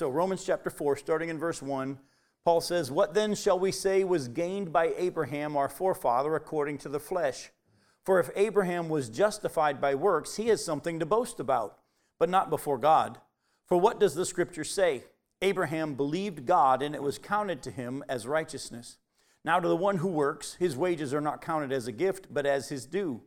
So, Romans chapter 4, starting in verse 1, Paul says, What then shall we say was gained by Abraham, our forefather, according to the flesh? For if Abraham was justified by works, he has something to boast about, but not before God. For what does the scripture say? Abraham believed God, and it was counted to him as righteousness. Now, to the one who works, his wages are not counted as a gift, but as his due.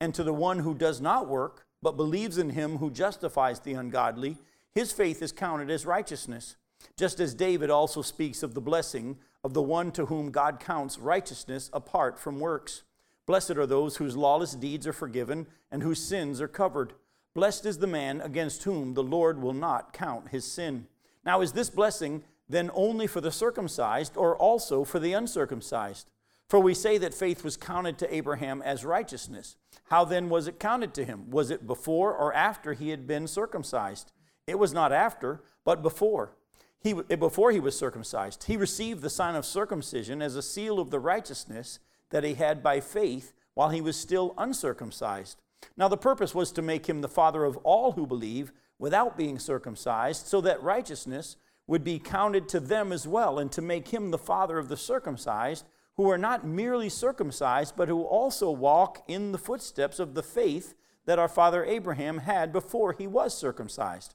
And to the one who does not work, but believes in him who justifies the ungodly, his faith is counted as righteousness. Just as David also speaks of the blessing of the one to whom God counts righteousness apart from works. Blessed are those whose lawless deeds are forgiven and whose sins are covered. Blessed is the man against whom the Lord will not count his sin. Now, is this blessing then only for the circumcised or also for the uncircumcised? For we say that faith was counted to Abraham as righteousness. How then was it counted to him? Was it before or after he had been circumcised? It was not after, but before. He, eh, before he was circumcised, he received the sign of circumcision as a seal of the righteousness that he had by faith while he was still uncircumcised. Now, the purpose was to make him the father of all who believe without being circumcised, so that righteousness would be counted to them as well, and to make him the father of the circumcised, who are not merely circumcised, but who also walk in the footsteps of the faith that our father Abraham had before he was circumcised.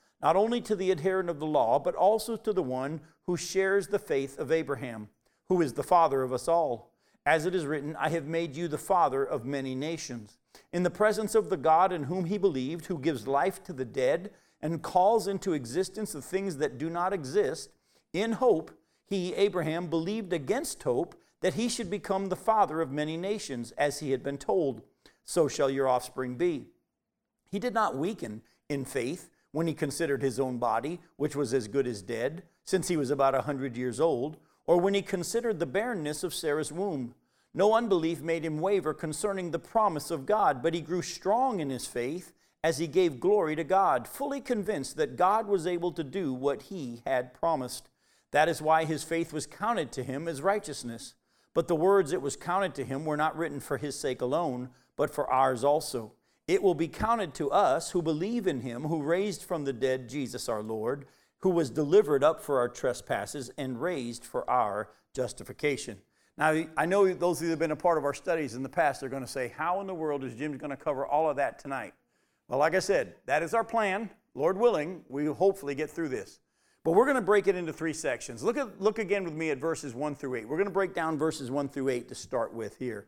not only to the adherent of the law, but also to the one who shares the faith of Abraham, who is the father of us all. As it is written, I have made you the father of many nations. In the presence of the God in whom he believed, who gives life to the dead and calls into existence the things that do not exist, in hope, he, Abraham, believed against hope that he should become the father of many nations, as he had been told, So shall your offspring be. He did not weaken in faith when he considered his own body, which was as good as dead, since he was about a hundred years old, or when he considered the barrenness of Sarah's womb. No unbelief made him waver concerning the promise of God, but he grew strong in his faith as he gave glory to God, fully convinced that God was able to do what he had promised. That is why his faith was counted to him as righteousness. But the words it was counted to him were not written for his sake alone, but for ours also. It will be counted to us who believe in him who raised from the dead Jesus our Lord, who was delivered up for our trespasses and raised for our justification. Now, I know those of you that have been a part of our studies in the past are going to say, How in the world is Jim going to cover all of that tonight? Well, like I said, that is our plan. Lord willing, we will hopefully get through this. But we're going to break it into three sections. Look, at, look again with me at verses 1 through 8. We're going to break down verses 1 through 8 to start with here.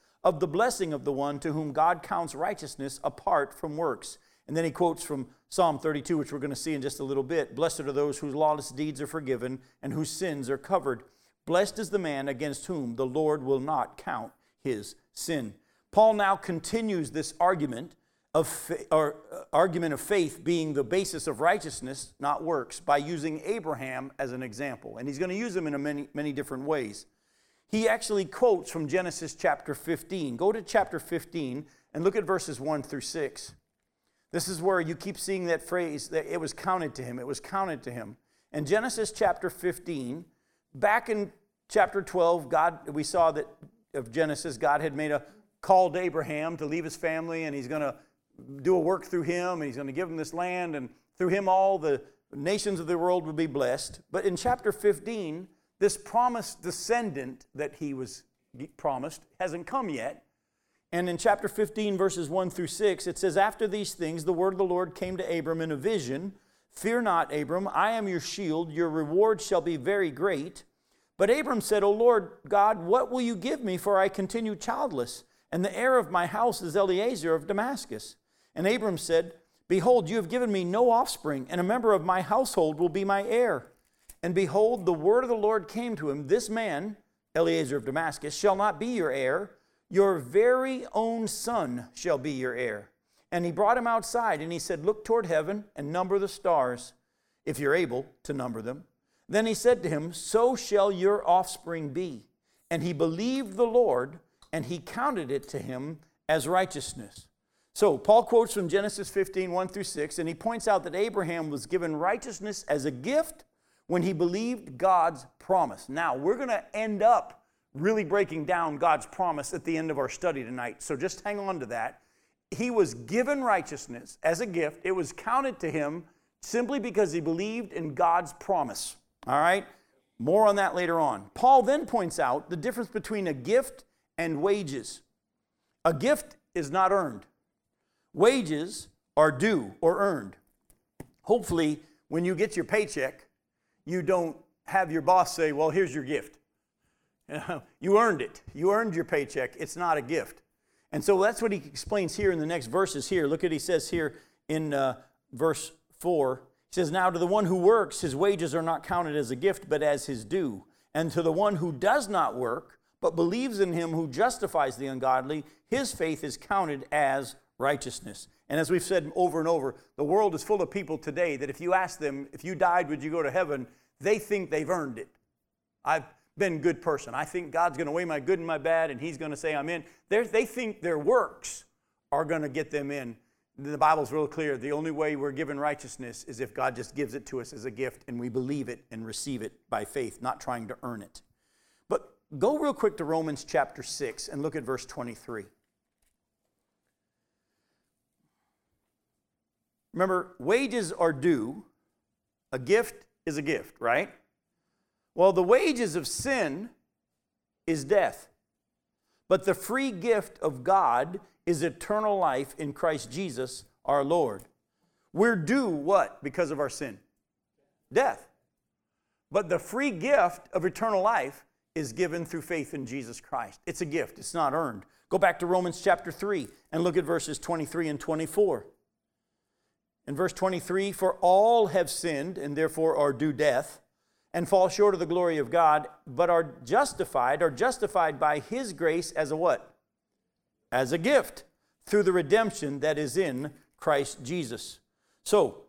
of the blessing of the one to whom God counts righteousness apart from works. And then he quotes from Psalm 32, which we're going to see in just a little bit Blessed are those whose lawless deeds are forgiven and whose sins are covered. Blessed is the man against whom the Lord will not count his sin. Paul now continues this argument of or uh, argument of faith being the basis of righteousness, not works, by using Abraham as an example. And he's going to use him in many, many different ways. He actually quotes from Genesis chapter 15. Go to chapter 15 and look at verses 1 through 6. This is where you keep seeing that phrase that it was counted to him. It was counted to him. In Genesis chapter 15, back in chapter 12, God, we saw that of Genesis, God had made a call to Abraham to leave his family and he's going to do a work through him and he's going to give him this land and through him all the nations of the world will be blessed. But in chapter 15, this promised descendant that he was promised hasn't come yet. And in chapter 15, verses 1 through 6, it says, After these things, the word of the Lord came to Abram in a vision Fear not, Abram, I am your shield, your reward shall be very great. But Abram said, O Lord God, what will you give me, for I continue childless, and the heir of my house is Eliezer of Damascus? And Abram said, Behold, you have given me no offspring, and a member of my household will be my heir. And behold, the word of the Lord came to him This man, Eliezer of Damascus, shall not be your heir, your very own son shall be your heir. And he brought him outside, and he said, Look toward heaven and number the stars, if you're able to number them. Then he said to him, So shall your offspring be. And he believed the Lord, and he counted it to him as righteousness. So, Paul quotes from Genesis 15, 1 through 6, and he points out that Abraham was given righteousness as a gift when he believed God's promise. Now, we're going to end up really breaking down God's promise at the end of our study tonight. So, just hang on to that. He was given righteousness as a gift, it was counted to him simply because he believed in God's promise. All right? More on that later on. Paul then points out the difference between a gift and wages. A gift is not earned, wages are due or earned. Hopefully, when you get your paycheck, you don't have your boss say, Well, here's your gift. You earned it. You earned your paycheck. It's not a gift. And so that's what he explains here in the next verses here. Look at he says here in uh, verse 4 he says, Now to the one who works, his wages are not counted as a gift, but as his due. And to the one who does not work, but believes in him who justifies the ungodly, his faith is counted as righteousness. And as we've said over and over, the world is full of people today that if you ask them, if you died, would you go to heaven? They think they've earned it. I've been a good person. I think God's going to weigh my good and my bad, and He's going to say I'm in. They're, they think their works are going to get them in the Bible's real clear. The only way we're given righteousness is if God just gives it to us as a gift and we believe it and receive it by faith, not trying to earn it. But go real quick to Romans chapter 6 and look at verse 23. Remember, wages are due, a gift is a gift, right? Well, the wages of sin is death, but the free gift of God is eternal life in Christ Jesus our Lord. We're due what because of our sin? Death. But the free gift of eternal life is given through faith in Jesus Christ. It's a gift, it's not earned. Go back to Romans chapter 3 and look at verses 23 and 24. In verse 23, for all have sinned and therefore are due death and fall short of the glory of God, but are justified, are justified by his grace as a what? as a gift through the redemption that is in Christ Jesus. So,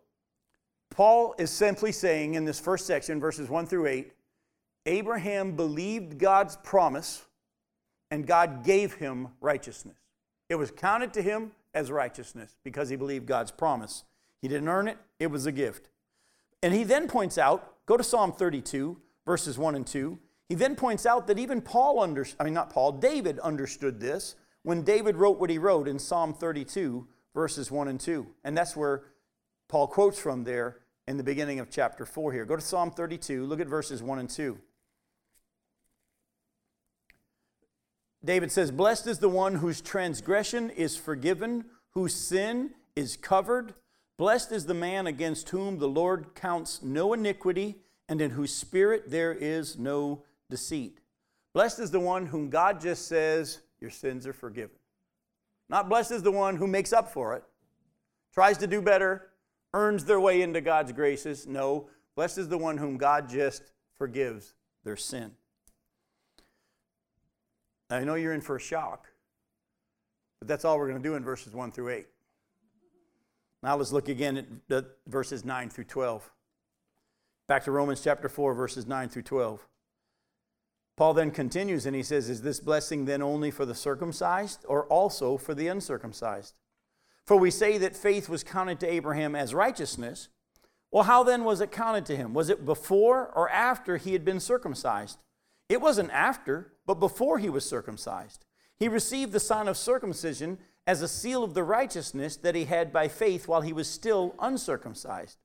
Paul is simply saying in this first section, verses 1 through 8, Abraham believed God's promise and God gave him righteousness. It was counted to him as righteousness because he believed God's promise. He didn't earn it, it was a gift. And he then points out, go to Psalm 32, verses 1 and 2. He then points out that even Paul under, I mean not Paul, David understood this when David wrote what he wrote in Psalm 32, verses 1 and 2. And that's where Paul quotes from there in the beginning of chapter 4 here. Go to Psalm 32, look at verses 1 and 2. David says, Blessed is the one whose transgression is forgiven, whose sin is covered. Blessed is the man against whom the Lord counts no iniquity, and in whose spirit there is no deceit. Blessed is the one whom God just says, your sins are forgiven. Not blessed is the one who makes up for it, tries to do better, earns their way into God's graces. No, blessed is the one whom God just forgives their sin. I know you're in for a shock, but that's all we're going to do in verses 1 through 8. Now let's look again at verses 9 through 12. Back to Romans chapter 4, verses 9 through 12. Paul then continues and he says, Is this blessing then only for the circumcised or also for the uncircumcised? For we say that faith was counted to Abraham as righteousness. Well, how then was it counted to him? Was it before or after he had been circumcised? It wasn't after, but before he was circumcised. He received the sign of circumcision as a seal of the righteousness that he had by faith while he was still uncircumcised.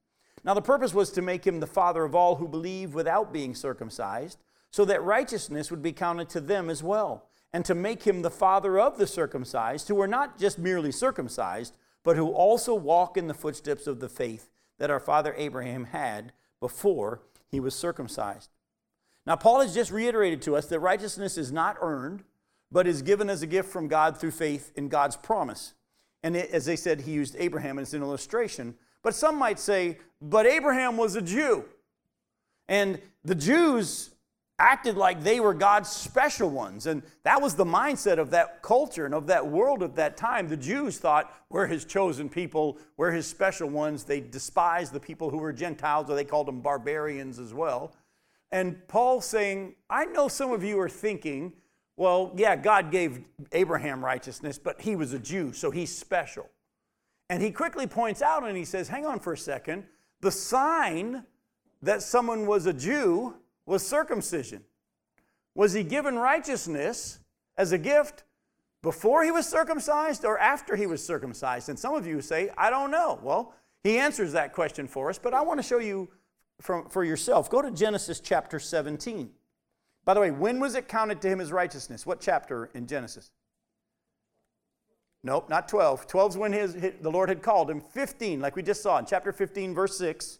Now, the purpose was to make him the father of all who believe without being circumcised so that righteousness would be counted to them as well, and to make him the father of the circumcised, who are not just merely circumcised, but who also walk in the footsteps of the faith that our father Abraham had before he was circumcised. Now, Paul has just reiterated to us that righteousness is not earned, but is given as a gift from God through faith in God's promise. And it, as they said, he used Abraham as an illustration. But some might say, but Abraham was a Jew. And the Jews acted like they were God's special ones. And that was the mindset of that culture and of that world at that time. The Jews thought we're his chosen people, we're his special ones. They despised the people who were Gentiles, or they called them barbarians as well. And Paul saying, I know some of you are thinking, well, yeah, God gave Abraham righteousness, but he was a Jew, so he's special. And he quickly points out and he says, hang on for a second. The sign that someone was a Jew was circumcision. Was he given righteousness as a gift before he was circumcised or after he was circumcised? And some of you say, I don't know. Well, he answers that question for us, but I want to show you for yourself. Go to Genesis chapter 17. By the way, when was it counted to him as righteousness? What chapter in Genesis? Nope, not 12. 12 is when his, his, the Lord had called him. 15, like we just saw in chapter 15, verse 6.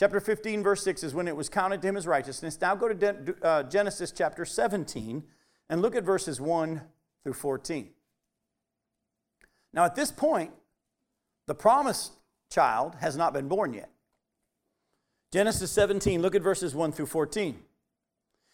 Chapter 15, verse 6 is when it was counted to him as righteousness. Now go to De- uh, Genesis chapter 17 and look at verses 1 through 14. Now, at this point, the promised child has not been born yet. Genesis 17, look at verses 1 through 14.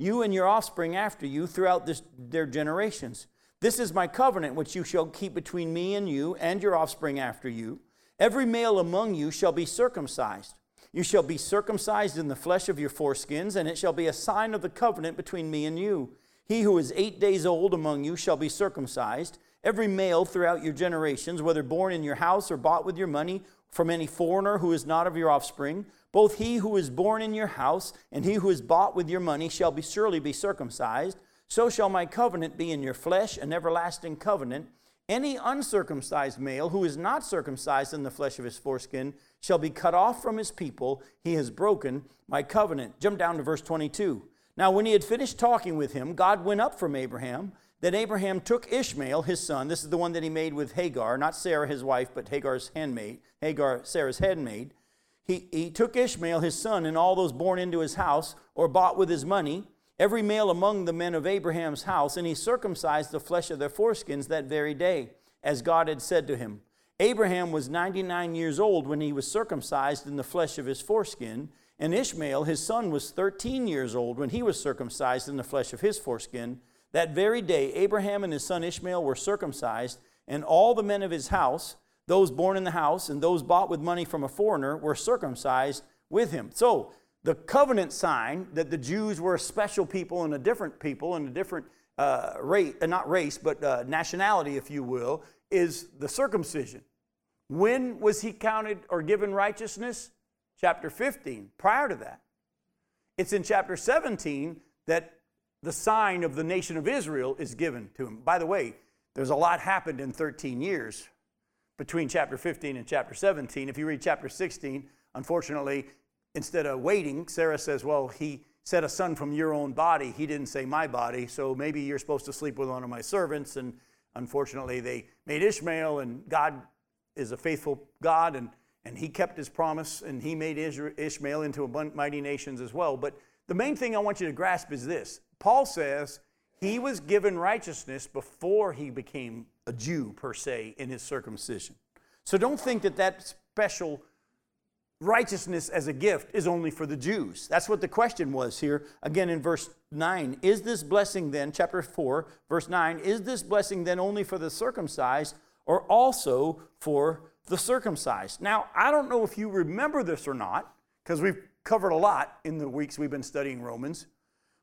you and your offspring after you, throughout this, their generations. This is my covenant which you shall keep between me and you and your offspring after you. Every male among you shall be circumcised. You shall be circumcised in the flesh of your foreskins, and it shall be a sign of the covenant between me and you. He who is eight days old among you shall be circumcised. Every male throughout your generations, whether born in your house or bought with your money from any foreigner who is not of your offspring, both he who is born in your house and he who is bought with your money shall be surely be circumcised. So shall my covenant be in your flesh, an everlasting covenant. Any uncircumcised male who is not circumcised in the flesh of his foreskin shall be cut off from his people. He has broken my covenant. Jump down to verse 22. Now, when he had finished talking with him, God went up from Abraham. Then Abraham took Ishmael, his son. This is the one that he made with Hagar, not Sarah, his wife, but Hagar's handmaid. Hagar, Sarah's handmaid. He, he took Ishmael, his son, and all those born into his house or bought with his money every male among the men of Abraham's house, and he circumcised the flesh of their foreskins that very day, as God had said to him. Abraham was 99 years old when he was circumcised in the flesh of his foreskin, and Ishmael, his son, was 13 years old when he was circumcised in the flesh of his foreskin. That very day, Abraham and his son Ishmael were circumcised, and all the men of his house, those born in the house and those bought with money from a foreigner, were circumcised with him. So, the covenant sign that the Jews were a special people and a different people and a different uh, race, uh, not race, but uh, nationality, if you will, is the circumcision. When was he counted or given righteousness? Chapter 15. Prior to that, it's in chapter 17 that the sign of the nation of Israel is given to him. By the way, there's a lot happened in 13 years between chapter 15 and chapter 17. If you read chapter 16, unfortunately, instead of waiting, Sarah says, Well, he said a son from your own body. He didn't say my body, so maybe you're supposed to sleep with one of my servants. And unfortunately, they made Ishmael, and God is a faithful God, and, and he kept his promise, and he made Ishmael into a mighty nations as well. But the main thing I want you to grasp is this Paul says he was given righteousness before he became a Jew, per se, in his circumcision. So don't think that that special righteousness as a gift is only for the Jews. That's what the question was here. Again, in verse 9, is this blessing then, chapter 4, verse 9, is this blessing then only for the circumcised or also for the circumcised. Now, I don't know if you remember this or not, because we've covered a lot in the weeks we've been studying Romans.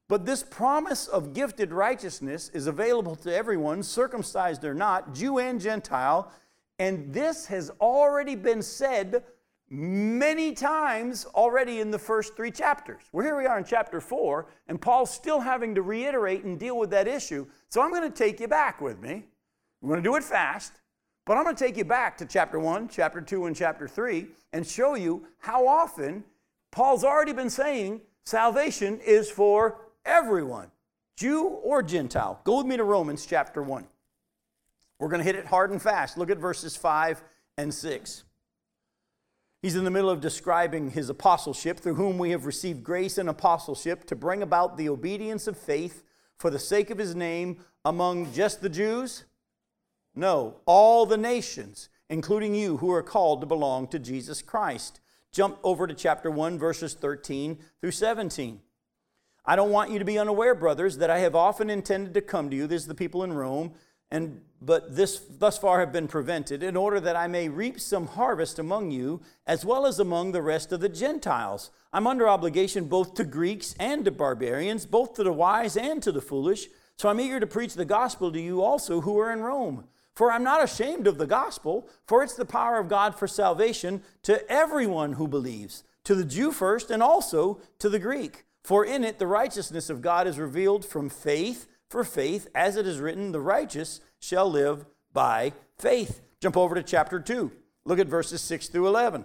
But this promise of gifted righteousness is available to everyone, circumcised or not, Jew and Gentile. And this has already been said many times already in the first three chapters. Well, here we are in chapter four, and Paul's still having to reiterate and deal with that issue. So I'm going to take you back with me. I'm going to do it fast, but I'm going to take you back to chapter one, chapter two, and chapter three and show you how often Paul's already been saying salvation is for everyone, Jew or Gentile. Go with me to Romans chapter 1. We're going to hit it hard and fast. Look at verses 5 and 6. He's in the middle of describing his apostleship, through whom we have received grace and apostleship to bring about the obedience of faith for the sake of his name among just the Jews? No, all the nations, including you who are called to belong to Jesus Christ. Jump over to chapter 1, verses 13 through 17. I don't want you to be unaware, brothers, that I have often intended to come to you. This is the people in Rome, and but this thus far have been prevented, in order that I may reap some harvest among you, as well as among the rest of the Gentiles. I'm under obligation both to Greeks and to barbarians, both to the wise and to the foolish. So I'm eager to preach the gospel to you also who are in Rome. For I'm not ashamed of the gospel, for it's the power of God for salvation to everyone who believes, to the Jew first, and also to the Greek. For in it the righteousness of God is revealed from faith for faith, as it is written, the righteous shall live by faith. Jump over to chapter 2. Look at verses 6 through 11.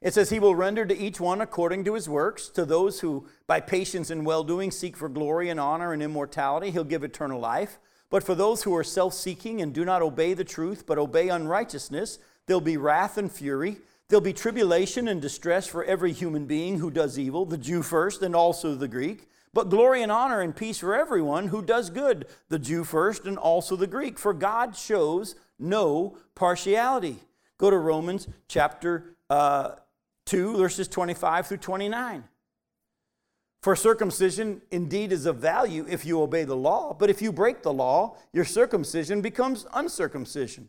It says, He will render to each one according to his works. To those who by patience and well doing seek for glory and honor and immortality, he'll give eternal life. But for those who are self seeking and do not obey the truth, but obey unrighteousness, there'll be wrath and fury. There'll be tribulation and distress for every human being who does evil, the Jew first and also the Greek. But glory and honor and peace for everyone who does good, the Jew first and also the Greek. For God shows no partiality. Go to Romans chapter uh, 2, verses 25 through 29. For circumcision indeed is of value if you obey the law, but if you break the law, your circumcision becomes uncircumcision.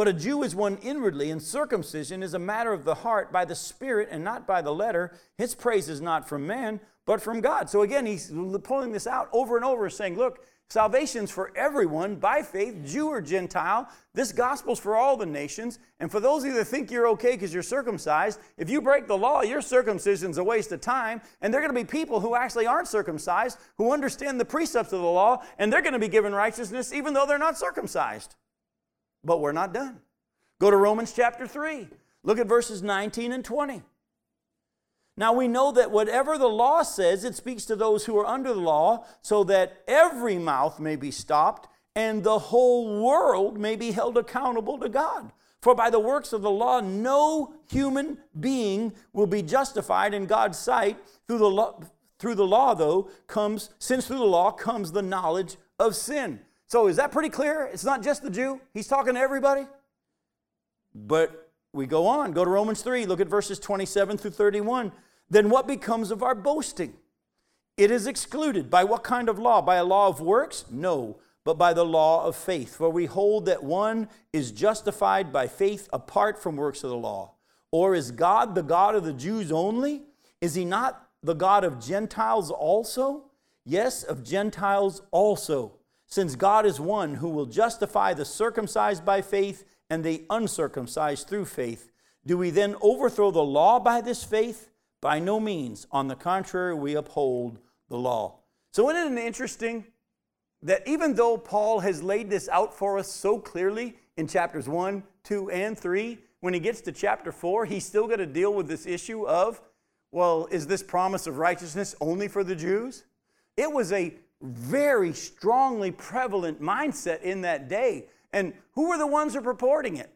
but a Jew is one inwardly, and circumcision is a matter of the heart by the Spirit and not by the letter. His praise is not from man, but from God. So again, he's pulling this out over and over, saying, look, salvation's for everyone by faith, Jew or Gentile. This gospel's for all the nations. And for those of you that think you're okay because you're circumcised, if you break the law, your circumcision's a waste of time. And they're going to be people who actually aren't circumcised, who understand the precepts of the law, and they're going to be given righteousness even though they're not circumcised. But we're not done. Go to Romans chapter 3. Look at verses 19 and 20. Now we know that whatever the law says, it speaks to those who are under the law, so that every mouth may be stopped and the whole world may be held accountable to God. For by the works of the law, no human being will be justified in God's sight. Through the law, through the law, though, comes, since through the law comes the knowledge of sin. So is that pretty clear? It's not just the Jew, he's talking to everybody. But we go on, go to Romans 3, look at verses 27 through 31 then what becomes of our boasting? It is excluded. By what kind of law? By a law of works? No, but by the law of faith. For we hold that one is justified by faith apart from works of the law. Or is God the God of the Jews only? Is he not the God of Gentiles also? Yes, of Gentiles also. Since God is one who will justify the circumcised by faith and the uncircumcised through faith, do we then overthrow the law by this faith? By no means. On the contrary, we uphold the law. So, isn't it interesting that even though Paul has laid this out for us so clearly in chapters 1, 2, and 3, when he gets to chapter 4, he's still going to deal with this issue of, well, is this promise of righteousness only for the Jews? It was a very strongly prevalent mindset in that day. And who were the ones who were purporting it?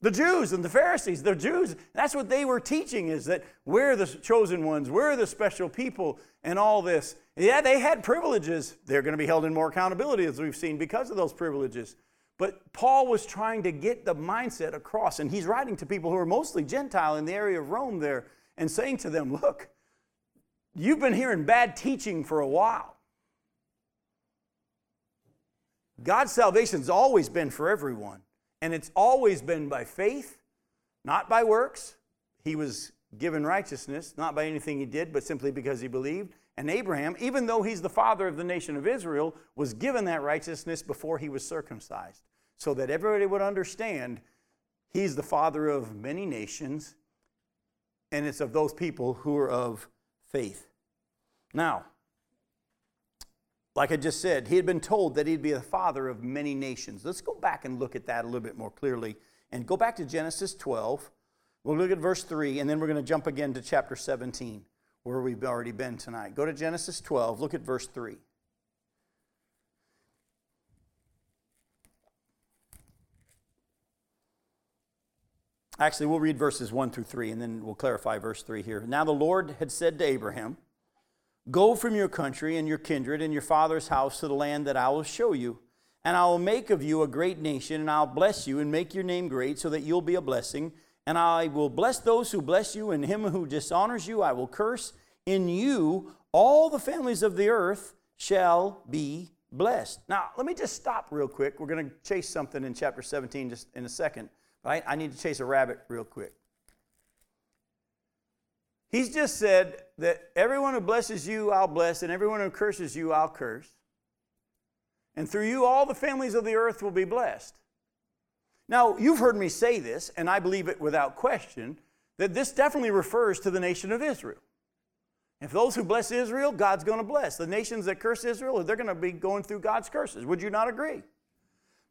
The Jews and the Pharisees, the Jews, that's what they were teaching is that we're the chosen ones, we're the special people, and all this. Yeah, they had privileges. They're going to be held in more accountability, as we've seen, because of those privileges. But Paul was trying to get the mindset across, and he's writing to people who are mostly Gentile in the area of Rome there and saying to them, Look, you've been hearing bad teaching for a while. God's salvation's always been for everyone. And it's always been by faith, not by works. He was given righteousness, not by anything he did, but simply because he believed. And Abraham, even though he's the father of the nation of Israel, was given that righteousness before he was circumcised, so that everybody would understand he's the father of many nations, and it's of those people who are of faith. Now, like I just said, he had been told that he'd be the father of many nations. Let's go back and look at that a little bit more clearly and go back to Genesis 12. We'll look at verse 3, and then we're going to jump again to chapter 17, where we've already been tonight. Go to Genesis 12, look at verse 3. Actually, we'll read verses 1 through 3, and then we'll clarify verse 3 here. Now the Lord had said to Abraham, Go from your country and your kindred and your father's house to the land that I will show you. And I will make of you a great nation, and I'll bless you and make your name great, so that you'll be a blessing. And I will bless those who bless you, and him who dishonors you I will curse. In you all the families of the earth shall be blessed. Now, let me just stop real quick. We're going to chase something in chapter 17 just in a second. I, I need to chase a rabbit real quick. He's just said that everyone who blesses you, I'll bless, and everyone who curses you, I'll curse. And through you, all the families of the earth will be blessed. Now, you've heard me say this, and I believe it without question, that this definitely refers to the nation of Israel. If those who bless Israel, God's going to bless. The nations that curse Israel, they're going to be going through God's curses. Would you not agree?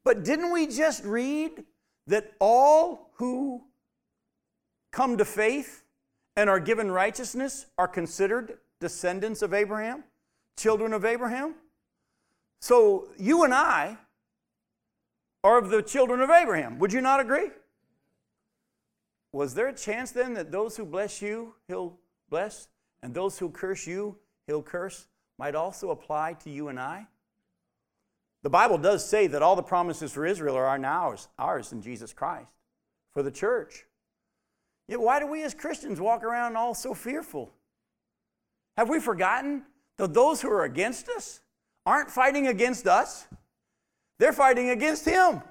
But didn't we just read that all who come to faith and are given righteousness are considered descendants of Abraham, children of Abraham. So you and I are of the children of Abraham. Would you not agree? Was there a chance then that those who bless you, he'll bless, and those who curse you, he'll curse, might also apply to you and I? The Bible does say that all the promises for Israel are now ours, ours in Jesus Christ, for the church. Yet why do we as Christians walk around all so fearful? Have we forgotten that those who are against us aren't fighting against us? They're fighting against Him.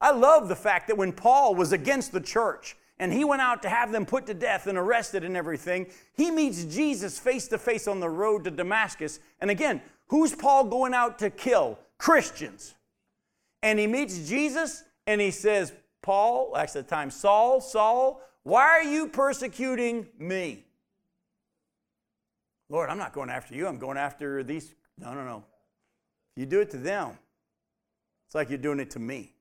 I love the fact that when Paul was against the church and he went out to have them put to death and arrested and everything, he meets Jesus face to face on the road to Damascus. And again, who's Paul going out to kill? Christians. And he meets Jesus and he says, Paul, actually the time, Saul, Saul, why are you persecuting me? Lord, I'm not going after you. I'm going after these. No, no, no. You do it to them, it's like you're doing it to me.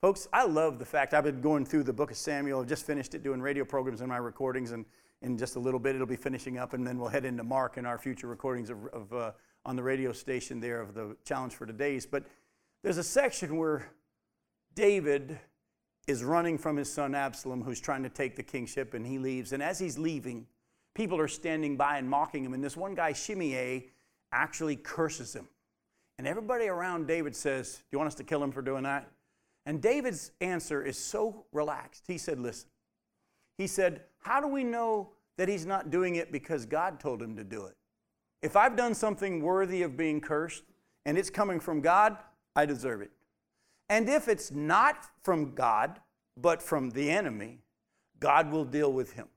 Folks, I love the fact I've been going through the book of Samuel. I've just finished it doing radio programs in my recordings, and in just a little bit it'll be finishing up, and then we'll head into Mark in our future recordings of, of uh, on the radio station there of the challenge for today's. But there's a section where David is running from his son Absalom, who's trying to take the kingship, and he leaves. And as he's leaving, people are standing by and mocking him. And this one guy, Shimei, actually curses him. And everybody around David says, Do you want us to kill him for doing that? And David's answer is so relaxed. He said, Listen, he said, How do we know that he's not doing it because God told him to do it? If I've done something worthy of being cursed and it's coming from God, I deserve it. And if it's not from God, but from the enemy, God will deal with him.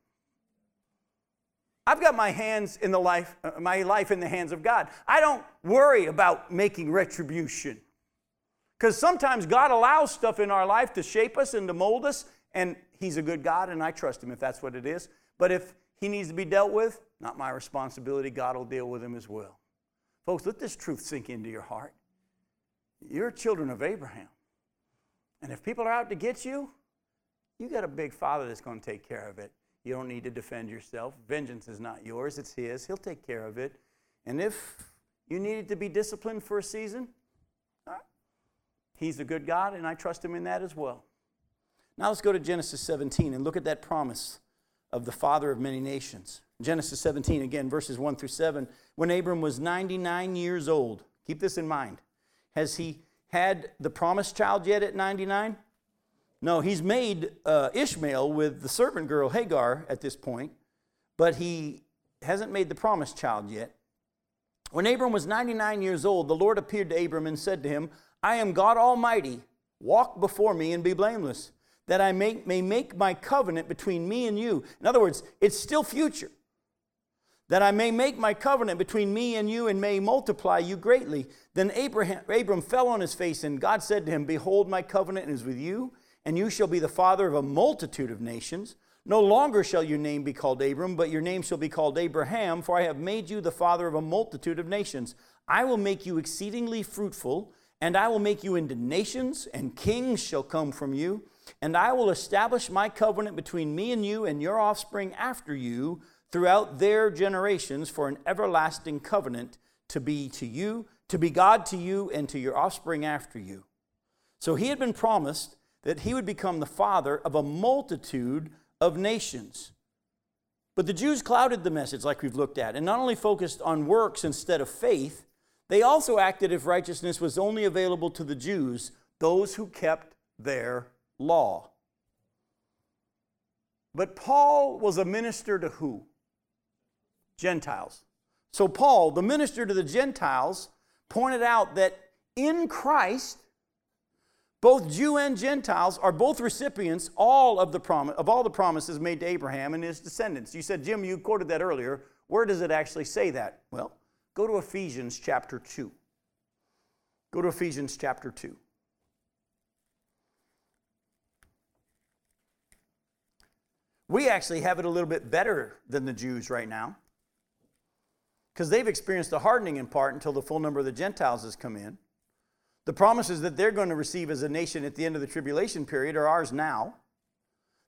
I've got my hands in the life, uh, my life in the hands of God. I don't worry about making retribution. Because sometimes God allows stuff in our life to shape us and to mold us, and He's a good God, and I trust Him if that's what it is. But if He needs to be dealt with, not my responsibility, God will deal with him as well. Folks, let this truth sink into your heart. You're children of Abraham. And if people are out to get you, you got a big father that's going to take care of it. You don't need to defend yourself. Vengeance is not yours, it's his. He'll take care of it. And if you needed to be disciplined for a season, he's a good God, and I trust him in that as well. Now let's go to Genesis 17 and look at that promise of the father of many nations. Genesis 17, again, verses 1 through 7. When Abram was 99 years old, keep this in mind. Has he had the promised child yet at 99? No, he's made uh, Ishmael with the servant girl Hagar at this point, but he hasn't made the promised child yet. When Abram was 99 years old, the Lord appeared to Abram and said to him, I am God Almighty. Walk before me and be blameless, that I may, may make my covenant between me and you. In other words, it's still future. That I may make my covenant between me and you and may multiply you greatly. Then Abraham, Abram fell on his face, and God said to him, Behold, my covenant is with you, and you shall be the father of a multitude of nations. No longer shall your name be called Abram, but your name shall be called Abraham, for I have made you the father of a multitude of nations. I will make you exceedingly fruitful, and I will make you into nations, and kings shall come from you. And I will establish my covenant between me and you and your offspring after you throughout their generations for an everlasting covenant to be to you, to be God to you, and to your offspring after you. So he had been promised that he would become the father of a multitude of nations. But the Jews clouded the message, like we've looked at, and not only focused on works instead of faith, they also acted if righteousness was only available to the Jews, those who kept their law. But Paul was a minister to who? Gentiles. So, Paul, the minister to the Gentiles, pointed out that in Christ, both Jew and Gentiles are both recipients all of the promise of all the promises made to Abraham and his descendants. You said, Jim, you quoted that earlier. Where does it actually say that? Well, go to Ephesians chapter 2. Go to Ephesians chapter 2. We actually have it a little bit better than the Jews right now because they've experienced the hardening in part until the full number of the Gentiles has come in. The promises that they're going to receive as a nation at the end of the tribulation period are ours now.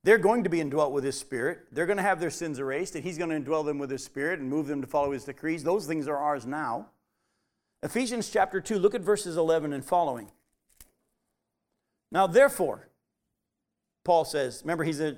They're going to be indwelt with His Spirit. They're going to have their sins erased, and He's going to indwell them with His Spirit and move them to follow His decrees. Those things are ours now. Ephesians chapter 2, look at verses 11 and following. Now, therefore, Paul says, remember, he's an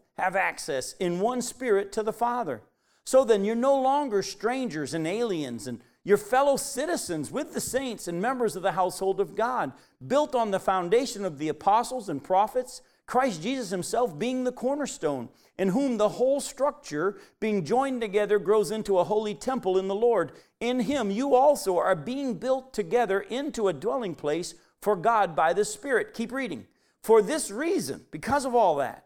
have access in one spirit to the Father. So then you're no longer strangers and aliens and your fellow citizens with the saints and members of the household of God, built on the foundation of the apostles and prophets, Christ Jesus himself being the cornerstone, in whom the whole structure, being joined together, grows into a holy temple in the Lord. In him you also are being built together into a dwelling place for God by the Spirit. Keep reading. For this reason, because of all that,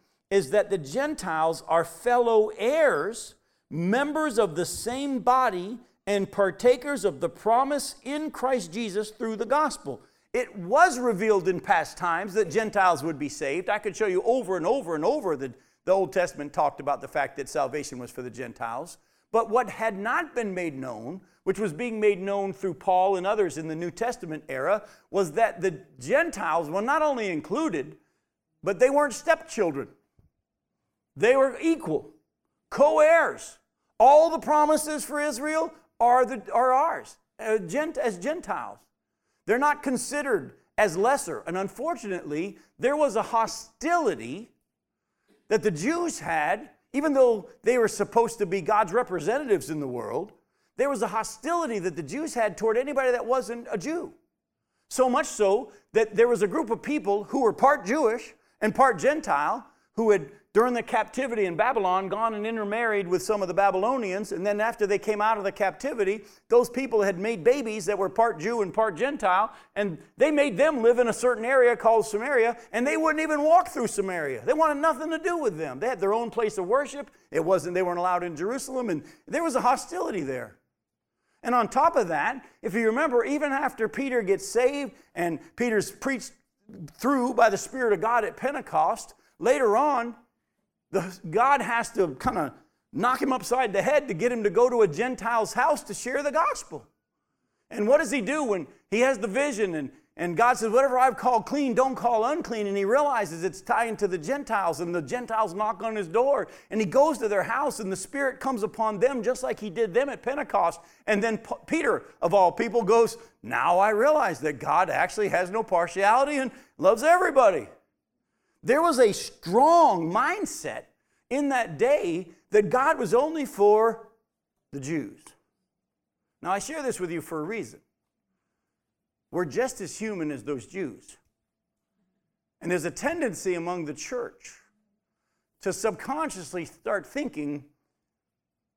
is that the Gentiles are fellow heirs, members of the same body and partakers of the promise in Christ Jesus through the gospel. It was revealed in past times that Gentiles would be saved. I could show you over and over and over that the Old Testament talked about the fact that salvation was for the Gentiles. But what had not been made known, which was being made known through Paul and others in the New Testament era, was that the Gentiles were not only included, but they weren't stepchildren. They were equal, co heirs All the promises for Israel are, the, are ours uh, as Gentiles. They're not considered as lesser. And unfortunately, there was a hostility that the Jews had, even though they were supposed to be God's representatives in the world, there was a hostility that the Jews had toward anybody that wasn't a Jew. So much so that there was a group of people who were part Jewish and part Gentile who had during the captivity in Babylon, gone and intermarried with some of the Babylonians. And then after they came out of the captivity, those people had made babies that were part Jew and part Gentile. And they made them live in a certain area called Samaria. And they wouldn't even walk through Samaria. They wanted nothing to do with them. They had their own place of worship. It wasn't, they weren't allowed in Jerusalem. And there was a hostility there. And on top of that, if you remember, even after Peter gets saved and Peter's preached through by the Spirit of God at Pentecost, later on, the, God has to kind of knock him upside the head to get him to go to a Gentile's house to share the gospel. And what does he do when he has the vision and, and God says, Whatever I've called clean, don't call unclean? And he realizes it's tying to the Gentiles, and the Gentiles knock on his door. And he goes to their house, and the Spirit comes upon them just like he did them at Pentecost. And then P- Peter, of all people, goes, Now I realize that God actually has no partiality and loves everybody. There was a strong mindset in that day that God was only for the Jews. Now, I share this with you for a reason. We're just as human as those Jews. And there's a tendency among the church to subconsciously start thinking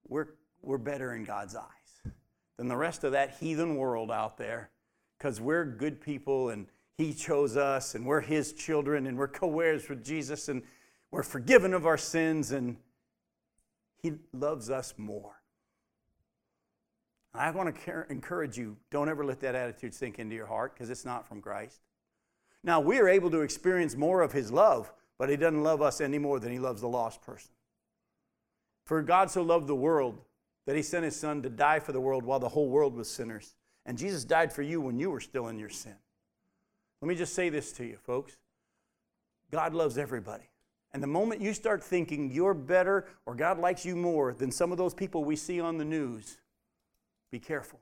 we're, we're better in God's eyes than the rest of that heathen world out there because we're good people and he chose us, and we're His children, and we're co heirs with Jesus, and we're forgiven of our sins, and He loves us more. I want to encourage you don't ever let that attitude sink into your heart because it's not from Christ. Now, we are able to experience more of His love, but He doesn't love us any more than He loves the lost person. For God so loved the world that He sent His Son to die for the world while the whole world was sinners. And Jesus died for you when you were still in your sin. Let me just say this to you, folks God loves everybody. And the moment you start thinking you're better or God likes you more than some of those people we see on the news, be careful.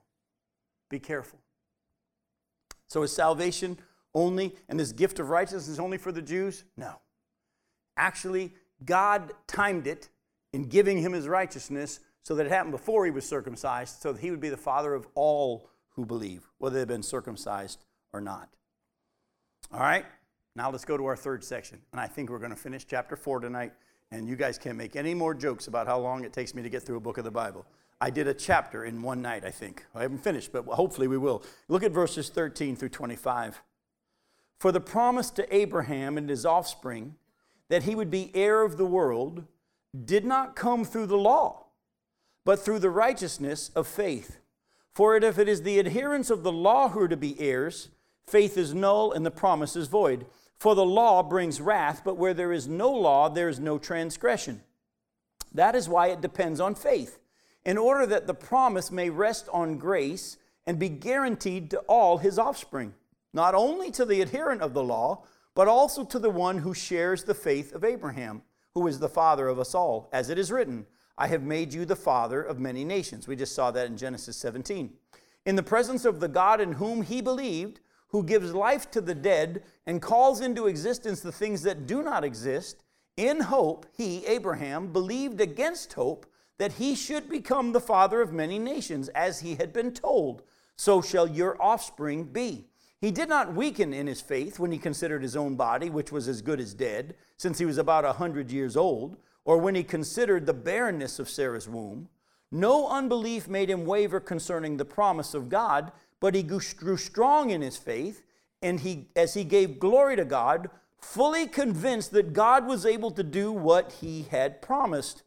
Be careful. So, is salvation only, and this gift of righteousness only for the Jews? No. Actually, God timed it in giving him his righteousness so that it happened before he was circumcised, so that he would be the father of all who believe, whether they've been circumcised or not. All right? Now let's go to our third section. And I think we're going to finish chapter 4 tonight. And you guys can't make any more jokes about how long it takes me to get through a book of the Bible. I did a chapter in one night, I think. I haven't finished, but hopefully we will. Look at verses 13 through 25. For the promise to Abraham and his offspring that he would be heir of the world did not come through the law, but through the righteousness of faith. For if it is the adherents of the law who are to be heirs, faith is null and the promise is void. For the law brings wrath, but where there is no law, there is no transgression. That is why it depends on faith, in order that the promise may rest on grace and be guaranteed to all his offspring, not only to the adherent of the law, but also to the one who shares the faith of Abraham, who is the father of us all, as it is written, I have made you the father of many nations. We just saw that in Genesis 17. In the presence of the God in whom he believed, who gives life to the dead and calls into existence the things that do not exist, in hope, he, Abraham, believed against hope that he should become the father of many nations, as he had been told, so shall your offspring be. He did not weaken in his faith when he considered his own body, which was as good as dead, since he was about a hundred years old, or when he considered the barrenness of Sarah's womb. No unbelief made him waver concerning the promise of God but he grew strong in his faith, and he, as he gave glory to God, fully convinced that God was able to do what he had promised.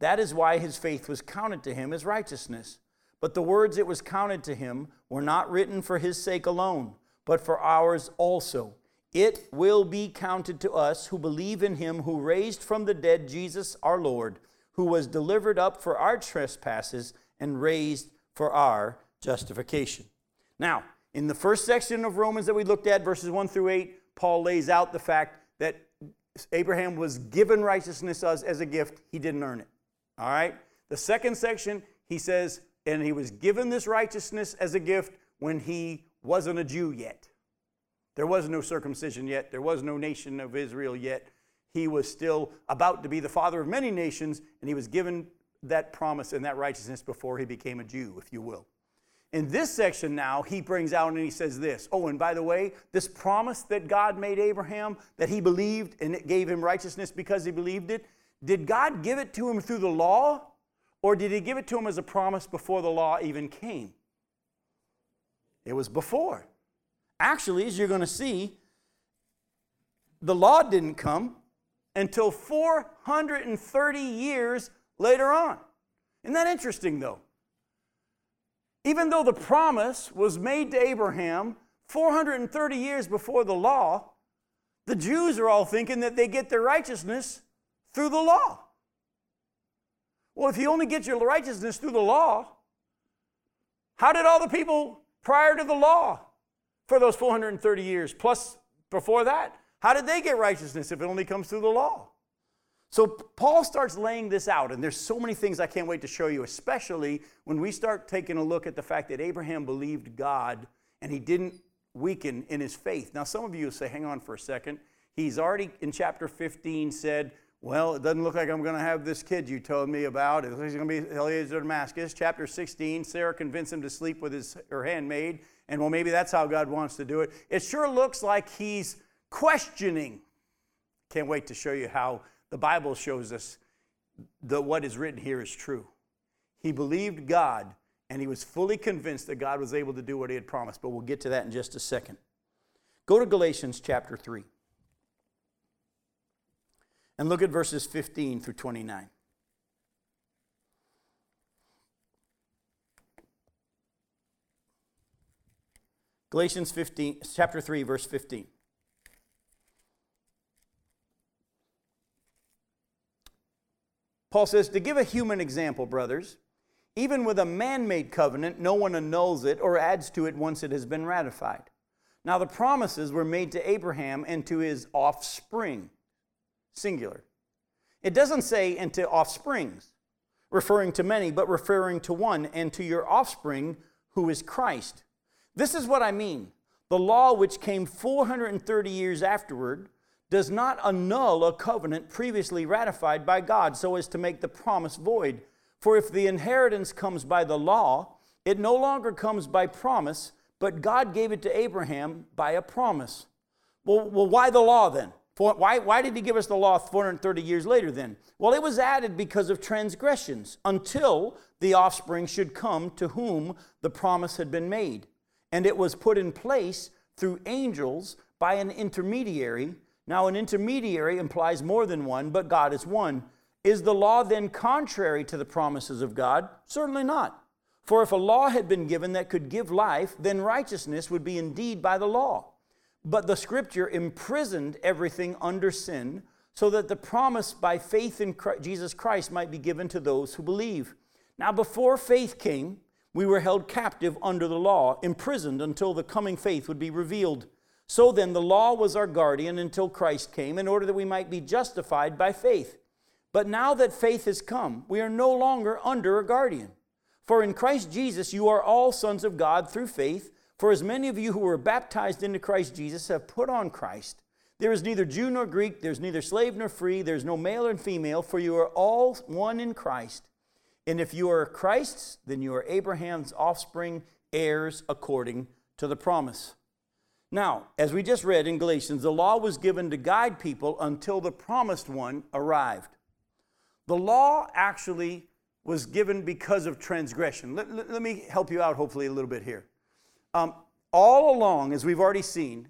That is why his faith was counted to him as righteousness. But the words it was counted to him were not written for his sake alone, but for ours also. It will be counted to us who believe in him who raised from the dead Jesus our Lord, who was delivered up for our trespasses and raised for our justification. Now, in the first section of Romans that we looked at, verses 1 through 8, Paul lays out the fact that Abraham was given righteousness as, as a gift, he didn't earn it. All right? The second section, he says, and he was given this righteousness as a gift when he wasn't a Jew yet. There was no circumcision yet, there was no nation of Israel yet. He was still about to be the father of many nations, and he was given that promise and that righteousness before he became a Jew, if you will. In this section now, he brings out and he says this Oh, and by the way, this promise that God made Abraham, that he believed and it gave him righteousness because he believed it, did God give it to him through the law or did he give it to him as a promise before the law even came? It was before. Actually, as you're going to see, the law didn't come until 430 years later on. Isn't that interesting, though? Even though the promise was made to Abraham 430 years before the law, the Jews are all thinking that they get their righteousness through the law. Well, if you only get your righteousness through the law, how did all the people prior to the law for those 430 years, plus before that, how did they get righteousness if it only comes through the law? So Paul starts laying this out, and there's so many things I can't wait to show you, especially when we start taking a look at the fact that Abraham believed God and he didn't weaken in his faith. Now, some of you say, hang on for a second. He's already in chapter 15 said, well, it doesn't look like I'm going to have this kid you told me about. It looks like he's going to be Eliezer of Damascus. Chapter 16, Sarah convinced him to sleep with his, her handmaid, and well, maybe that's how God wants to do it. It sure looks like he's questioning. Can't wait to show you how the Bible shows us that what is written here is true. He believed God, and he was fully convinced that God was able to do what he had promised, but we'll get to that in just a second. Go to Galatians chapter 3. And look at verses 15 through 29. Galatians 15, chapter 3, verse 15. Paul says, To give a human example, brothers, even with a man made covenant, no one annuls it or adds to it once it has been ratified. Now, the promises were made to Abraham and to his offspring singular. It doesn't say into offsprings, referring to many, but referring to one, and to your offspring, who is Christ. This is what I mean. The law, which came 430 years afterward, does not annul a covenant previously ratified by God so as to make the promise void. For if the inheritance comes by the law, it no longer comes by promise, but God gave it to Abraham by a promise. Well, well why the law then? Why, why did he give us the law 430 years later then? Well, it was added because of transgressions until the offspring should come to whom the promise had been made. And it was put in place through angels by an intermediary. Now, an intermediary implies more than one, but God is one. Is the law then contrary to the promises of God? Certainly not. For if a law had been given that could give life, then righteousness would be indeed by the law. But the scripture imprisoned everything under sin so that the promise by faith in Christ, Jesus Christ might be given to those who believe. Now, before faith came, we were held captive under the law, imprisoned until the coming faith would be revealed. So then, the law was our guardian until Christ came, in order that we might be justified by faith. But now that faith has come, we are no longer under a guardian. For in Christ Jesus, you are all sons of God through faith. For as many of you who were baptized into Christ Jesus have put on Christ. There is neither Jew nor Greek, there's neither slave nor free, there's no male and female, for you are all one in Christ. And if you are Christ's, then you are Abraham's offspring, heirs according to the promise. Now, as we just read in Galatians, the law was given to guide people until the promised one arrived. The law actually was given because of transgression. Let, let, let me help you out, hopefully, a little bit here. Um, all along, as we've already seen,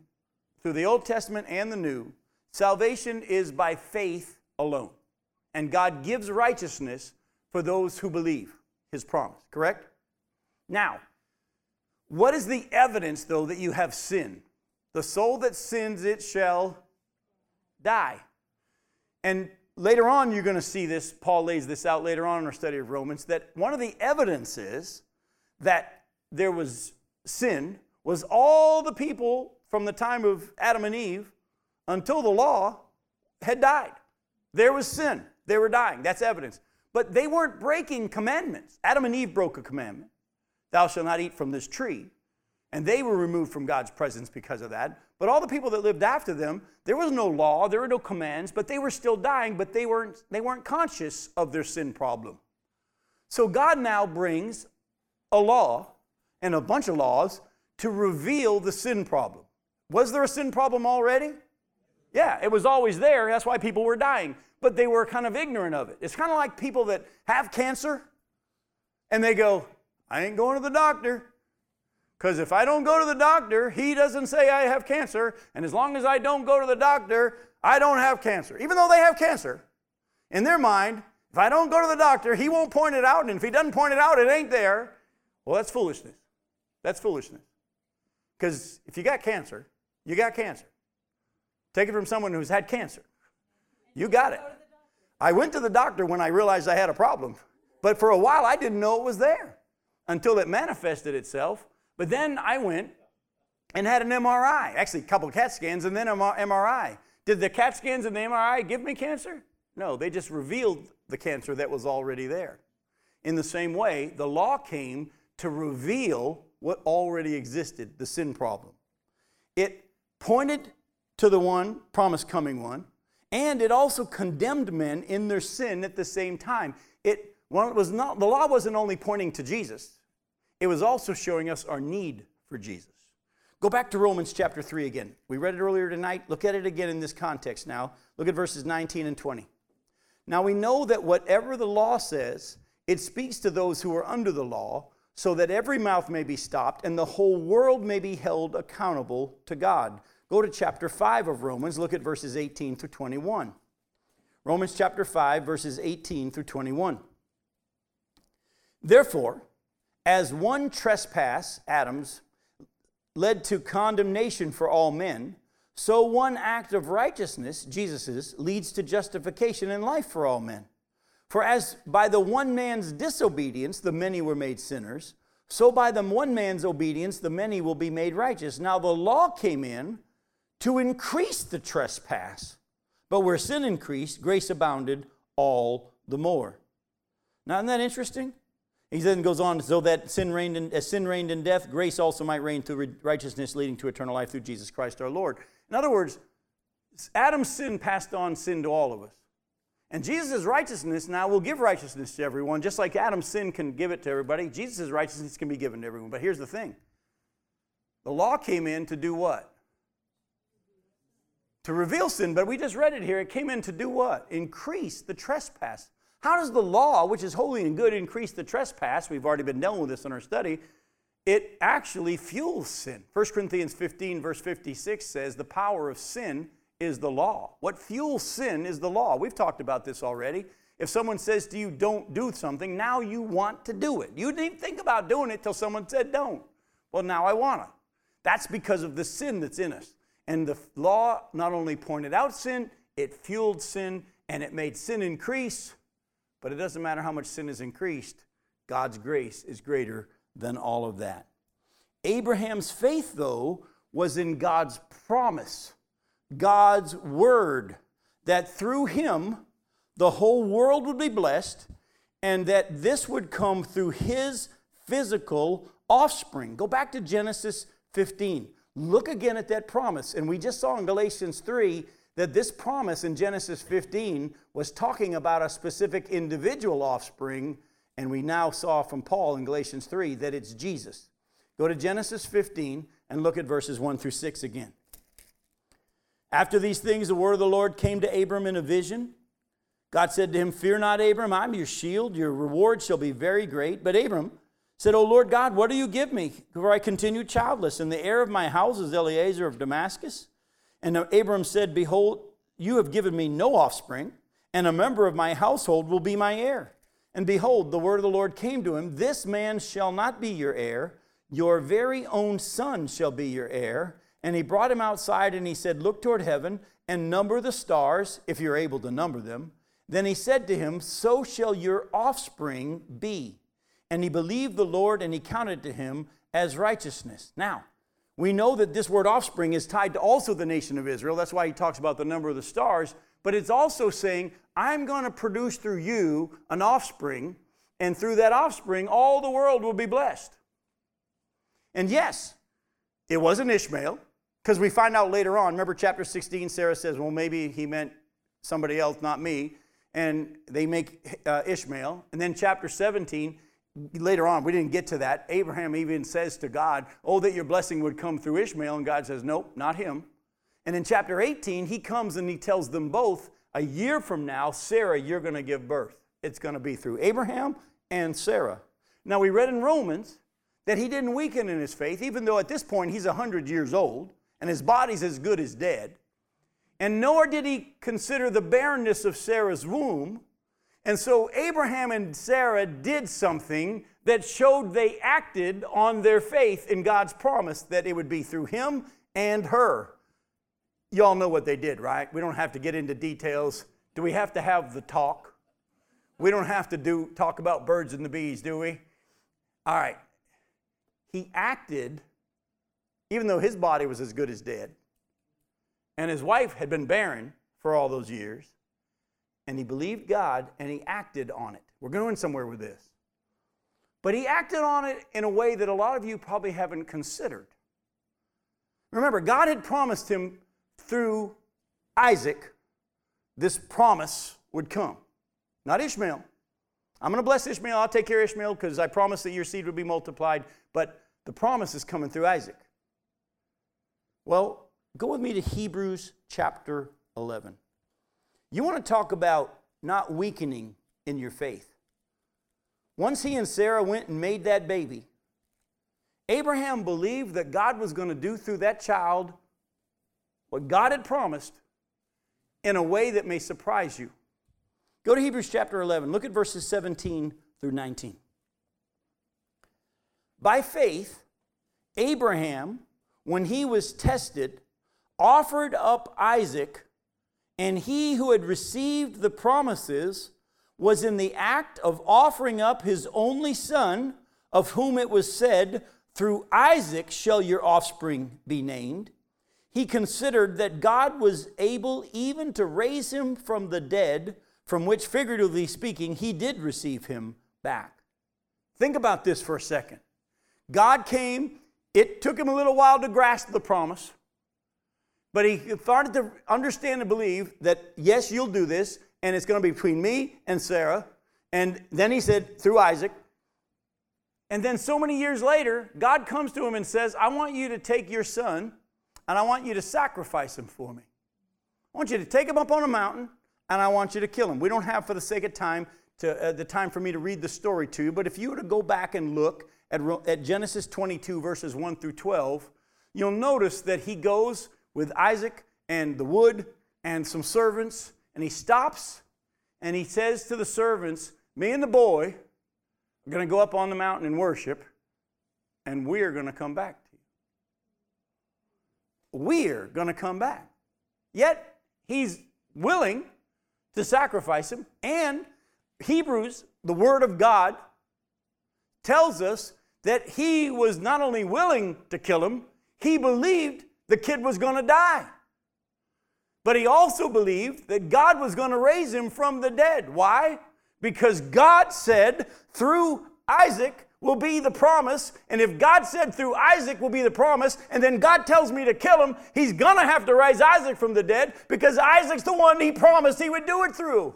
through the Old Testament and the New, salvation is by faith alone. And God gives righteousness for those who believe his promise, correct? Now, what is the evidence, though, that you have sinned? The soul that sins, it shall die. And later on, you're going to see this. Paul lays this out later on in our study of Romans that one of the evidences that there was sin was all the people from the time of Adam and Eve until the law had died. There was sin. They were dying. That's evidence. But they weren't breaking commandments. Adam and Eve broke a commandment Thou shalt not eat from this tree. And they were removed from God's presence because of that. But all the people that lived after them, there was no law, there were no commands, but they were still dying, but they weren't, they weren't conscious of their sin problem. So God now brings a law and a bunch of laws to reveal the sin problem. Was there a sin problem already? Yeah, it was always there. That's why people were dying. But they were kind of ignorant of it. It's kind of like people that have cancer and they go, I ain't going to the doctor. Because if I don't go to the doctor, he doesn't say I have cancer. And as long as I don't go to the doctor, I don't have cancer. Even though they have cancer, in their mind, if I don't go to the doctor, he won't point it out. And if he doesn't point it out, it ain't there. Well, that's foolishness. That's foolishness. Because if you got cancer, you got cancer. Take it from someone who's had cancer. You got it. I went to the doctor when I realized I had a problem. But for a while, I didn't know it was there until it manifested itself. But then I went and had an MRI, actually, a couple CAT scans and then an MRI. Did the CAT scans and the MRI give me cancer? No, they just revealed the cancer that was already there. In the same way, the law came to reveal what already existed, the sin problem. It pointed to the one, promised coming one, and it also condemned men in their sin at the same time. It well, it was not, the law wasn't only pointing to Jesus, it was also showing us our need for Jesus. Go back to Romans chapter 3 again. We read it earlier tonight. Look at it again in this context now. Look at verses 19 and 20. Now we know that whatever the law says, it speaks to those who are under the law, so that every mouth may be stopped and the whole world may be held accountable to God. Go to chapter 5 of Romans. Look at verses 18 through 21. Romans chapter 5, verses 18 through 21. Therefore, as one trespass, Adam's, led to condemnation for all men, so one act of righteousness, Jesus's, leads to justification and life for all men. For as by the one man's disobedience the many were made sinners, so by the one man's obedience the many will be made righteous. Now the law came in to increase the trespass, but where sin increased, grace abounded all the more. Now, isn't that interesting? He then goes on, so that sin reigned in, as sin reigned in death, grace also might reign through righteousness, leading to eternal life through Jesus Christ our Lord. In other words, Adam's sin passed on sin to all of us. And Jesus' righteousness now will give righteousness to everyone, just like Adam's sin can give it to everybody. Jesus' righteousness can be given to everyone. But here's the thing the law came in to do what? To reveal sin, but we just read it here. It came in to do what? Increase the trespass. How does the law, which is holy and good, increase the trespass? We've already been dealing with this in our study. It actually fuels sin. 1 Corinthians 15, verse 56 says, The power of sin is the law. What fuels sin is the law. We've talked about this already. If someone says to you, Don't do something, now you want to do it. You didn't even think about doing it till someone said, Don't. Well, now I want to. That's because of the sin that's in us. And the law not only pointed out sin, it fueled sin and it made sin increase but it doesn't matter how much sin is increased, God's grace is greater than all of that. Abraham's faith, though, was in God's promise, God's word, that through him the whole world would be blessed and that this would come through his physical offspring. Go back to Genesis 15. Look again at that promise. And we just saw in Galatians 3 that this promise in Genesis 15 was talking about a specific individual offspring, and we now saw from Paul in Galatians 3 that it's Jesus. Go to Genesis 15 and look at verses 1 through 6 again. After these things, the word of the Lord came to Abram in a vision. God said to him, Fear not, Abram, I'm your shield. Your reward shall be very great. But Abram said, O Lord God, what do you give me? For I continue childless, and the heir of my house is Eliezer of Damascus. And Abram said, Behold, you have given me no offspring, and a member of my household will be my heir. And behold, the word of the Lord came to him This man shall not be your heir, your very own son shall be your heir. And he brought him outside and he said, Look toward heaven and number the stars, if you're able to number them. Then he said to him, So shall your offspring be. And he believed the Lord and he counted to him as righteousness. Now, We know that this word offspring is tied to also the nation of Israel. That's why he talks about the number of the stars. But it's also saying, I'm going to produce through you an offspring, and through that offspring, all the world will be blessed. And yes, it wasn't Ishmael, because we find out later on. Remember, chapter 16, Sarah says, Well, maybe he meant somebody else, not me. And they make uh, Ishmael. And then chapter 17, later on, we didn't get to that. Abraham even says to God, Oh, that your blessing would come through Ishmael. And God says, Nope, not him. And in chapter 18, he comes and he tells them both, A year from now, Sarah, you're going to give birth. It's going to be through Abraham and Sarah. Now, we read in Romans that he didn't weaken in his faith, even though at this point he's 100 years old and his body's as good as dead. And nor did he consider the barrenness of Sarah's womb and so Abraham and Sarah did something that showed they acted on their faith in God's promise that it would be through him and her. Y'all know what they did, right? We don't have to get into details. Do we have to have the talk? We don't have to do talk about birds and the bees, do we? All right. He acted even though his body was as good as dead and his wife had been barren for all those years and he believed God and he acted on it. We're going somewhere with this. But he acted on it in a way that a lot of you probably haven't considered. Remember, God had promised him through Isaac this promise would come, not Ishmael. I'm going to bless Ishmael. I'll take care of Ishmael because I promised that your seed would be multiplied. But the promise is coming through Isaac. Well, go with me to Hebrews chapter 11. You want to talk about not weakening in your faith. Once he and Sarah went and made that baby, Abraham believed that God was going to do through that child what God had promised in a way that may surprise you. Go to Hebrews chapter 11. Look at verses 17 through 19. By faith, Abraham, when he was tested, offered up Isaac and he who had received the promises was in the act of offering up his only son, of whom it was said, Through Isaac shall your offspring be named. He considered that God was able even to raise him from the dead, from which, figuratively speaking, he did receive him back. Think about this for a second. God came, it took him a little while to grasp the promise. But he started to understand and believe that, yes, you'll do this, and it's going to be between me and Sarah. And then he said, through Isaac. And then so many years later, God comes to him and says, I want you to take your son and I want you to sacrifice him for me. I want you to take him up on a mountain and I want you to kill him. We don't have, for the sake of time, to, uh, the time for me to read the story to you, but if you were to go back and look at, at Genesis 22, verses 1 through 12, you'll notice that he goes with Isaac and the wood and some servants, and he stops and he says to the servants, Me and the boy are going to go up on the mountain and worship, and we're going to come back to you. We're going to come back. Yet he's willing to sacrifice him, and Hebrews, the Word of God, tells us that he was not only willing to kill him, he believed the kid was going to die. But he also believed that God was going to raise him from the dead. Why? Because God said through Isaac will be the promise. And if God said through Isaac will be the promise, and then God tells me to kill him, he's going to have to raise Isaac from the dead because Isaac's the one he promised he would do it through.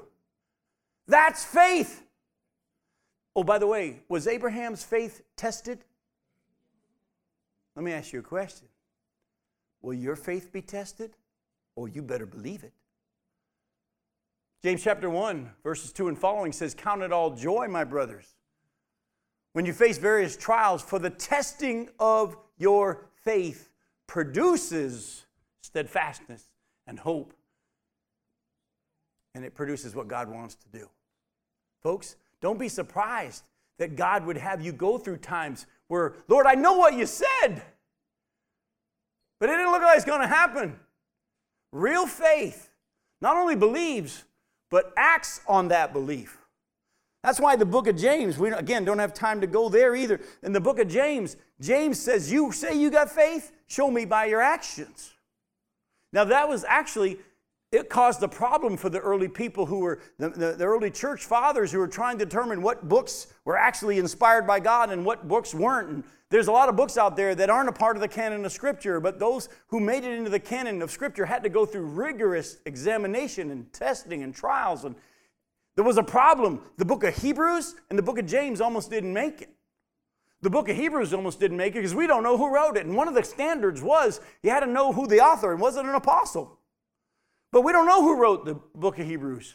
That's faith. Oh, by the way, was Abraham's faith tested? Let me ask you a question. Will your faith be tested? Or you better believe it. James chapter 1, verses 2 and following says, Count it all joy, my brothers, when you face various trials, for the testing of your faith produces steadfastness and hope. And it produces what God wants to do. Folks, don't be surprised that God would have you go through times where, Lord, I know what you said. But it didn't look like it's going to happen. Real faith not only believes, but acts on that belief. That's why the book of James, we again don't have time to go there either. In the book of James, James says, You say you got faith, show me by your actions. Now, that was actually, it caused a problem for the early people who were, the, the, the, early church fathers who were trying to determine what books were actually inspired by God and what books weren't. And there's a lot of books out there that aren't a part of the canon of Scripture, but those who made it into the canon of Scripture had to go through rigorous examination and testing and trials. And there was a problem. The book of Hebrews and the book of James almost didn't make it. The book of Hebrews almost didn't make it because we don't know who wrote it. And one of the standards was you had to know who the author and was it an apostle. But we don't know who wrote the book of Hebrews.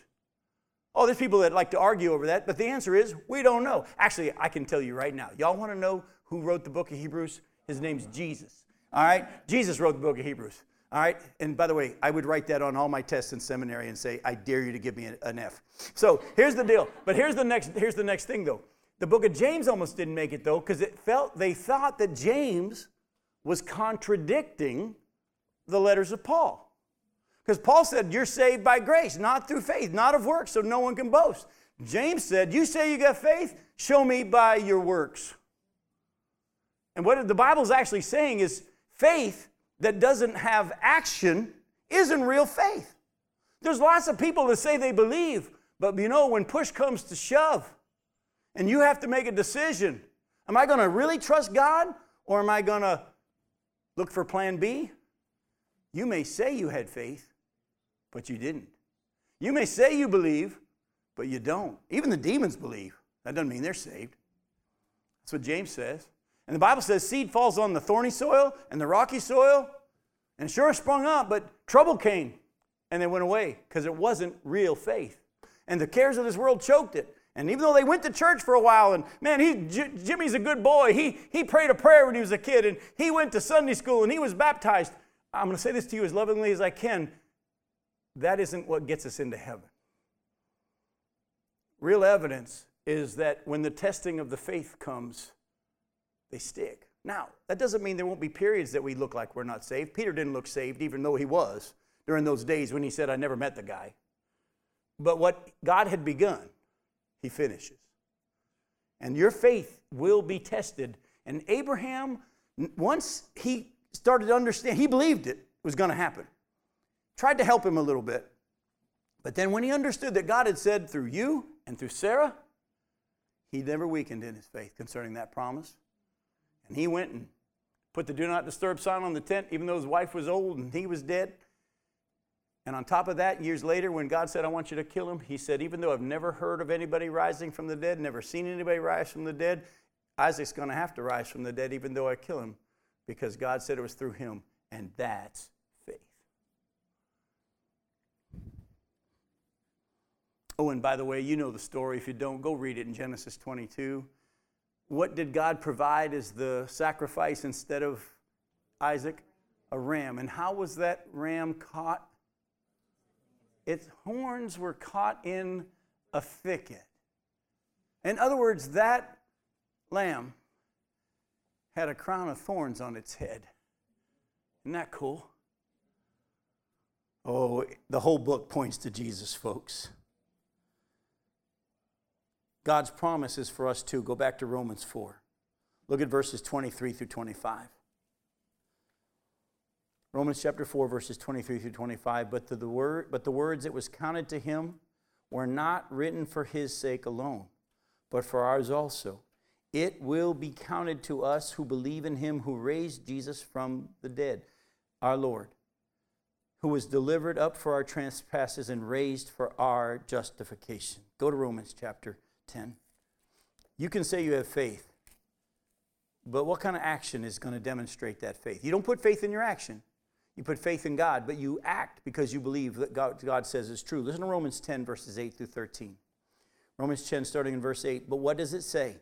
Oh, there's people that like to argue over that, but the answer is we don't know. Actually, I can tell you right now. Y'all want to know who wrote the book of Hebrews? His name's Jesus. All right? Jesus wrote the book of Hebrews. All right? And by the way, I would write that on all my tests in seminary and say, I dare you to give me an F. So here's the deal. But here's the next, here's the next thing though. The book of James almost didn't make it though, because it felt they thought that James was contradicting the letters of Paul. Because Paul said, You're saved by grace, not through faith, not of works, so no one can boast. James said, You say you got faith? Show me by your works. And what the Bible is actually saying is faith that doesn't have action isn't real faith. There's lots of people that say they believe, but you know, when push comes to shove, and you have to make a decision am I going to really trust God or am I going to look for plan B? You may say you had faith, but you didn't. You may say you believe, but you don't. Even the demons believe. That doesn't mean they're saved. That's what James says. And the Bible says seed falls on the thorny soil and the rocky soil, and sure sprung up, but trouble came and they went away because it wasn't real faith. And the cares of this world choked it. And even though they went to church for a while, and man, he, J- Jimmy's a good boy. He, he prayed a prayer when he was a kid, and he went to Sunday school, and he was baptized. I'm going to say this to you as lovingly as I can. That isn't what gets us into heaven. Real evidence is that when the testing of the faith comes, they stick. Now, that doesn't mean there won't be periods that we look like we're not saved. Peter didn't look saved, even though he was during those days when he said, I never met the guy. But what God had begun, he finishes. And your faith will be tested. And Abraham, once he started to understand, he believed it was going to happen. Tried to help him a little bit. But then when he understood that God had said through you and through Sarah, he never weakened in his faith concerning that promise. And he went and put the do not disturb sign on the tent, even though his wife was old and he was dead. And on top of that, years later, when God said, I want you to kill him, he said, Even though I've never heard of anybody rising from the dead, never seen anybody rise from the dead, Isaac's going to have to rise from the dead, even though I kill him, because God said it was through him. And that's faith. Oh, and by the way, you know the story. If you don't, go read it in Genesis 22 what did God provide as the sacrifice instead of Isaac? A ram. And how was that ram caught? Its horns were caught in a thicket. In other words, that lamb had a crown of thorns on its head. Isn't that cool? Oh, the whole book points to Jesus, folks. God's promise is for us too. Go back to Romans 4. Look at verses 23 through 25. Romans chapter 4, verses 23 through 25. But, the word, but the words that was counted to him were not written for his sake alone, but for ours also. It will be counted to us who believe in him who raised Jesus from the dead, our Lord, who was delivered up for our trespasses and raised for our justification. Go to Romans chapter 10. You can say you have faith, but what kind of action is going to demonstrate that faith? You don't put faith in your action. You put faith in God, but you act because you believe that God, God says is true. Listen to Romans 10, verses 8 through 13. Romans 10, starting in verse 8. But what does it say?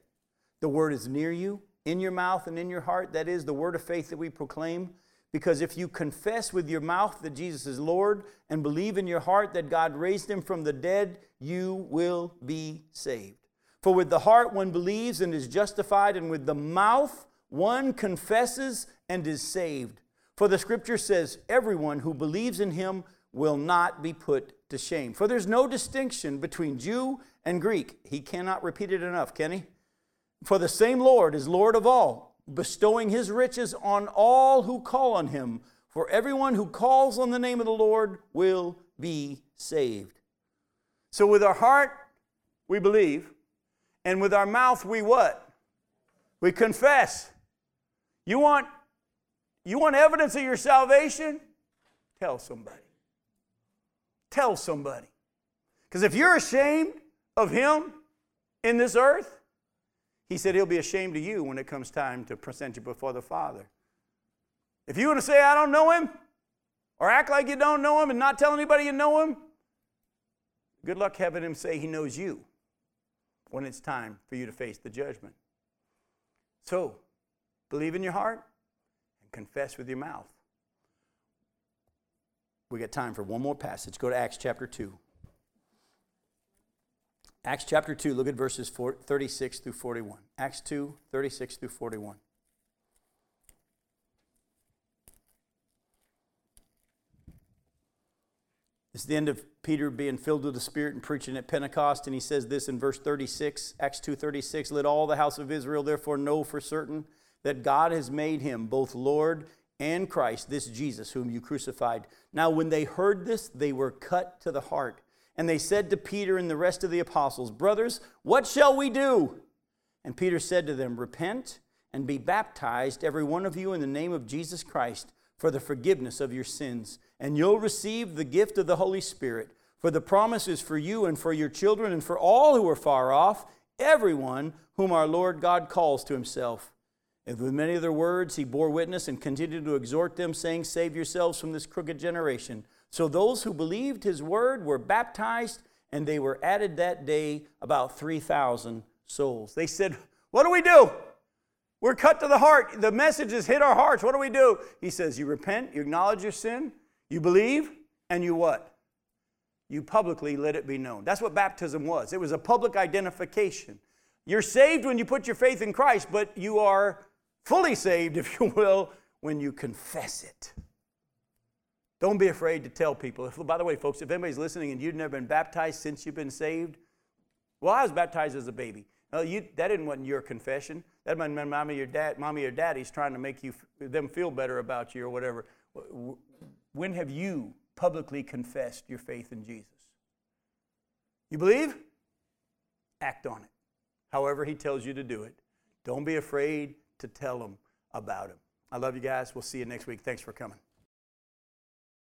The word is near you, in your mouth and in your heart. That is the word of faith that we proclaim. Because if you confess with your mouth that Jesus is Lord and believe in your heart that God raised him from the dead, you will be saved. For with the heart one believes and is justified, and with the mouth one confesses and is saved. For the scripture says, Everyone who believes in him will not be put to shame. For there's no distinction between Jew and Greek. He cannot repeat it enough, can he? For the same Lord is Lord of all bestowing his riches on all who call on him. For everyone who calls on the name of the Lord will be saved. So with our heart, we believe, and with our mouth, we what? We confess. You want, you want evidence of your salvation? Tell somebody. Tell somebody. Because if you're ashamed of him in this earth, he said he'll be ashamed of you when it comes time to present you before the Father. If you want to say, I don't know him, or act like you don't know him and not tell anybody you know him, good luck having him say he knows you when it's time for you to face the judgment. So, believe in your heart and confess with your mouth. We got time for one more passage. Go to Acts chapter 2. Acts chapter 2, look at verses 36 through 41. Acts 2, 36 through 41. It's the end of Peter being filled with the Spirit and preaching at Pentecost, and he says this in verse 36, Acts 2:36, "Let all the house of Israel therefore know for certain that God has made him both Lord and Christ, this Jesus whom you crucified." Now when they heard this, they were cut to the heart and they said to Peter and the rest of the apostles, Brothers, what shall we do? And Peter said to them, Repent and be baptized, every one of you, in the name of Jesus Christ, for the forgiveness of your sins, and you'll receive the gift of the Holy Spirit. For the promise is for you and for your children and for all who are far off, everyone whom our Lord God calls to himself. And with many other words, he bore witness and continued to exhort them, saying, Save yourselves from this crooked generation. So those who believed his word were baptized, and they were added that day about 3,000 souls. They said, What do we do? We're cut to the heart. The message has hit our hearts. What do we do? He says, You repent, you acknowledge your sin, you believe, and you what? You publicly let it be known. That's what baptism was. It was a public identification. You're saved when you put your faith in Christ, but you are fully saved, if you will, when you confess it. Don't be afraid to tell people. By the way, folks, if anybody's listening and you've never been baptized since you've been saved, well, I was baptized as a baby. No, you, that didn't wasn't your confession. That might have mommy or dad, mommy or daddy's trying to make you them feel better about you or whatever. When have you publicly confessed your faith in Jesus? You believe? Act on it. However, he tells you to do it. Don't be afraid to tell him about him. I love you guys. We'll see you next week. Thanks for coming.